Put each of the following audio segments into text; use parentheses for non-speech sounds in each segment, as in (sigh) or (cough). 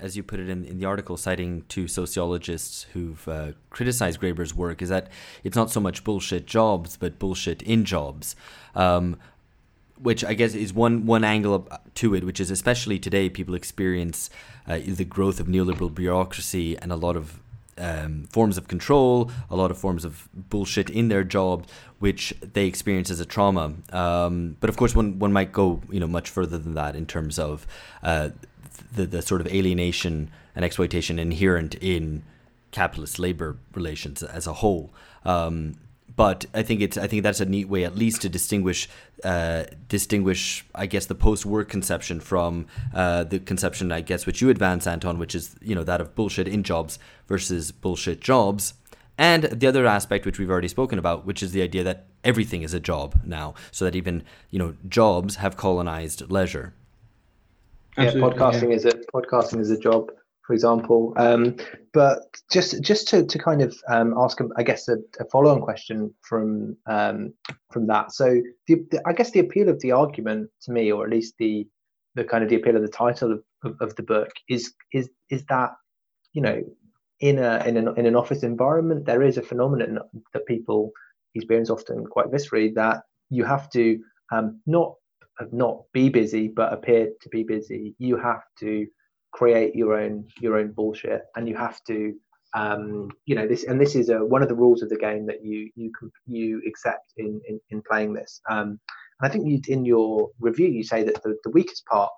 as you put it in, in the article, citing two sociologists who've uh, criticized Graeber's work, is that it's not so much bullshit jobs, but bullshit in jobs. Um, which I guess is one one angle to it, which is especially today people experience uh, the growth of neoliberal bureaucracy and a lot of um, forms of control, a lot of forms of bullshit in their job, which they experience as a trauma. Um, but of course, one one might go you know much further than that in terms of uh, the the sort of alienation and exploitation inherent in capitalist labor relations as a whole. Um, but I think it's I think that's a neat way at least to distinguish uh, distinguish I guess the post work conception from uh, the conception I guess which you advance Anton which is you know that of bullshit in jobs versus bullshit jobs. And the other aspect which we've already spoken about which is the idea that everything is a job now so that even you know jobs have colonized leisure. Yeah podcasting yeah. is a podcasting is a job for example. Um, but just just to, to kind of um, ask, I guess, a, a follow-on question from um, from that. So, the, the, I guess the appeal of the argument to me, or at least the the kind of the appeal of the title of, of, of the book, is is is that you know in a in an in an office environment there is a phenomenon that people experience often quite viscerally that you have to um, not not be busy but appear to be busy. You have to create your own your own bullshit. And you have to um, you know this and this is a, one of the rules of the game that you you you accept in in, in playing this. Um, and i think you in your review you say that the, the weakest part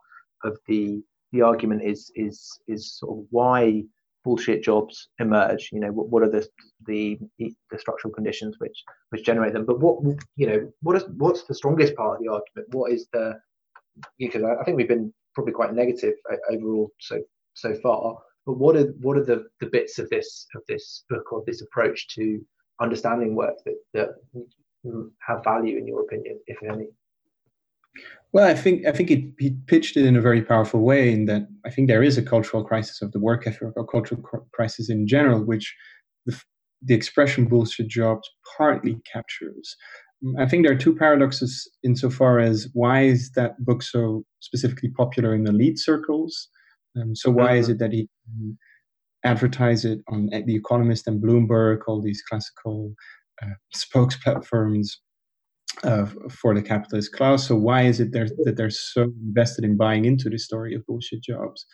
of the the argument is is is sort of why bullshit jobs emerge. You know what, what are the, the the structural conditions which which generate them? But what you know what is what's the strongest part of the argument? What is the because I, I think we've been probably quite negative overall so so far. But what are what are the, the bits of this of this book or this approach to understanding work that, that have value in your opinion, if any? Well, I think I think it, he pitched it in a very powerful way. In that I think there is a cultural crisis of the work ethic, or cultural crisis in general, which the, the expression bullshit jobs partly captures. I think there are two paradoxes insofar as why is that book so specifically popular in elite circles? Um, so why is uh-huh. it that he advertise it on The Economist and Bloomberg, all these classical uh, (laughs) spokes platforms uh, for the capitalist class? So why is it that they're so invested in buying into the story of bullshit jobs?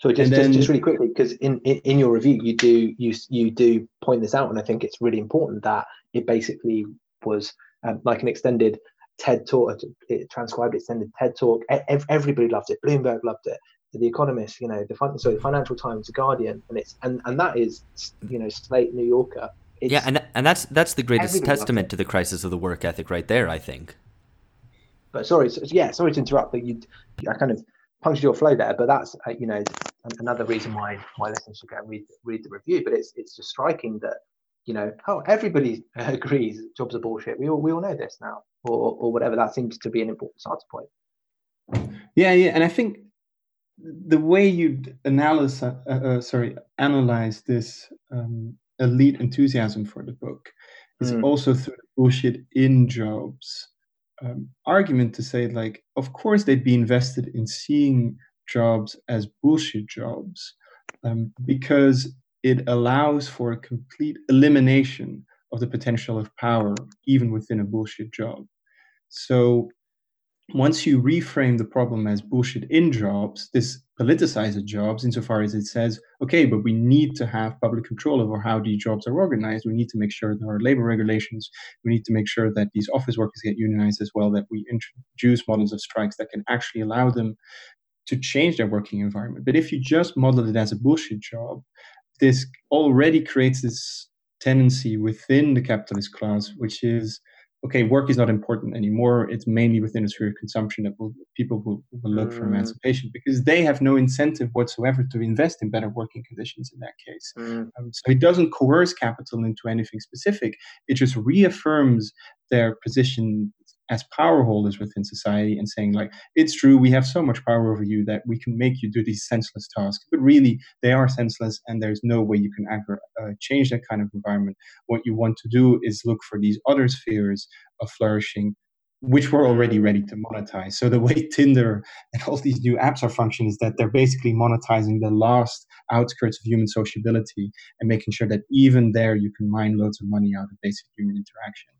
So just, then, just, just really quickly, because in, in, in your review you do you you do point this out, and I think it's really important that it basically was um, like an extended TED talk, it transcribed extended TED talk. Everybody loved it. Bloomberg loved it. The Economist, you know, the so the Financial Times, the Guardian, and it's and and that is, you know, Slate, New Yorker. It's, yeah, and and that's that's the greatest testament to the crisis of the work ethic, right there. I think. But sorry, so, yeah, sorry to interrupt, but you, I kind of punctured your flow there. But that's uh, you know another reason why why listeners should go and read read the review. But it's it's just striking that you know, oh, everybody (laughs) agrees jobs are bullshit. We all we all know this now, or or whatever. That seems to be an important starting point. Yeah, yeah, and I think the way you analyze, uh, uh, sorry, analyze this um, elite enthusiasm for the book is mm. also through the bullshit in jobs um, argument to say like, of course they'd be invested in seeing jobs as bullshit jobs um, because it allows for a complete elimination of the potential of power, even within a bullshit job. So once you reframe the problem as bullshit in jobs, this politicizes jobs insofar as it says, okay, but we need to have public control over how these jobs are organized. We need to make sure there are labor regulations. We need to make sure that these office workers get unionized as well, that we introduce models of strikes that can actually allow them to change their working environment. But if you just model it as a bullshit job, this already creates this tendency within the capitalist class, which is okay, work is not important anymore. It's mainly within a sphere of consumption that will, people will, will look mm. for emancipation because they have no incentive whatsoever to invest in better working conditions in that case. Mm. Um, so it doesn't coerce capital into anything specific. It just reaffirms their position as power holders within society and saying like it's true we have so much power over you that we can make you do these senseless tasks but really they are senseless and there's no way you can ever uh, change that kind of environment what you want to do is look for these other spheres of flourishing which were already ready to monetize. So the way (laughs) Tinder and all these new apps are functioning is that they're basically monetizing the last outskirts of human sociability and making sure that even there you can mine loads of money out of basic human interaction.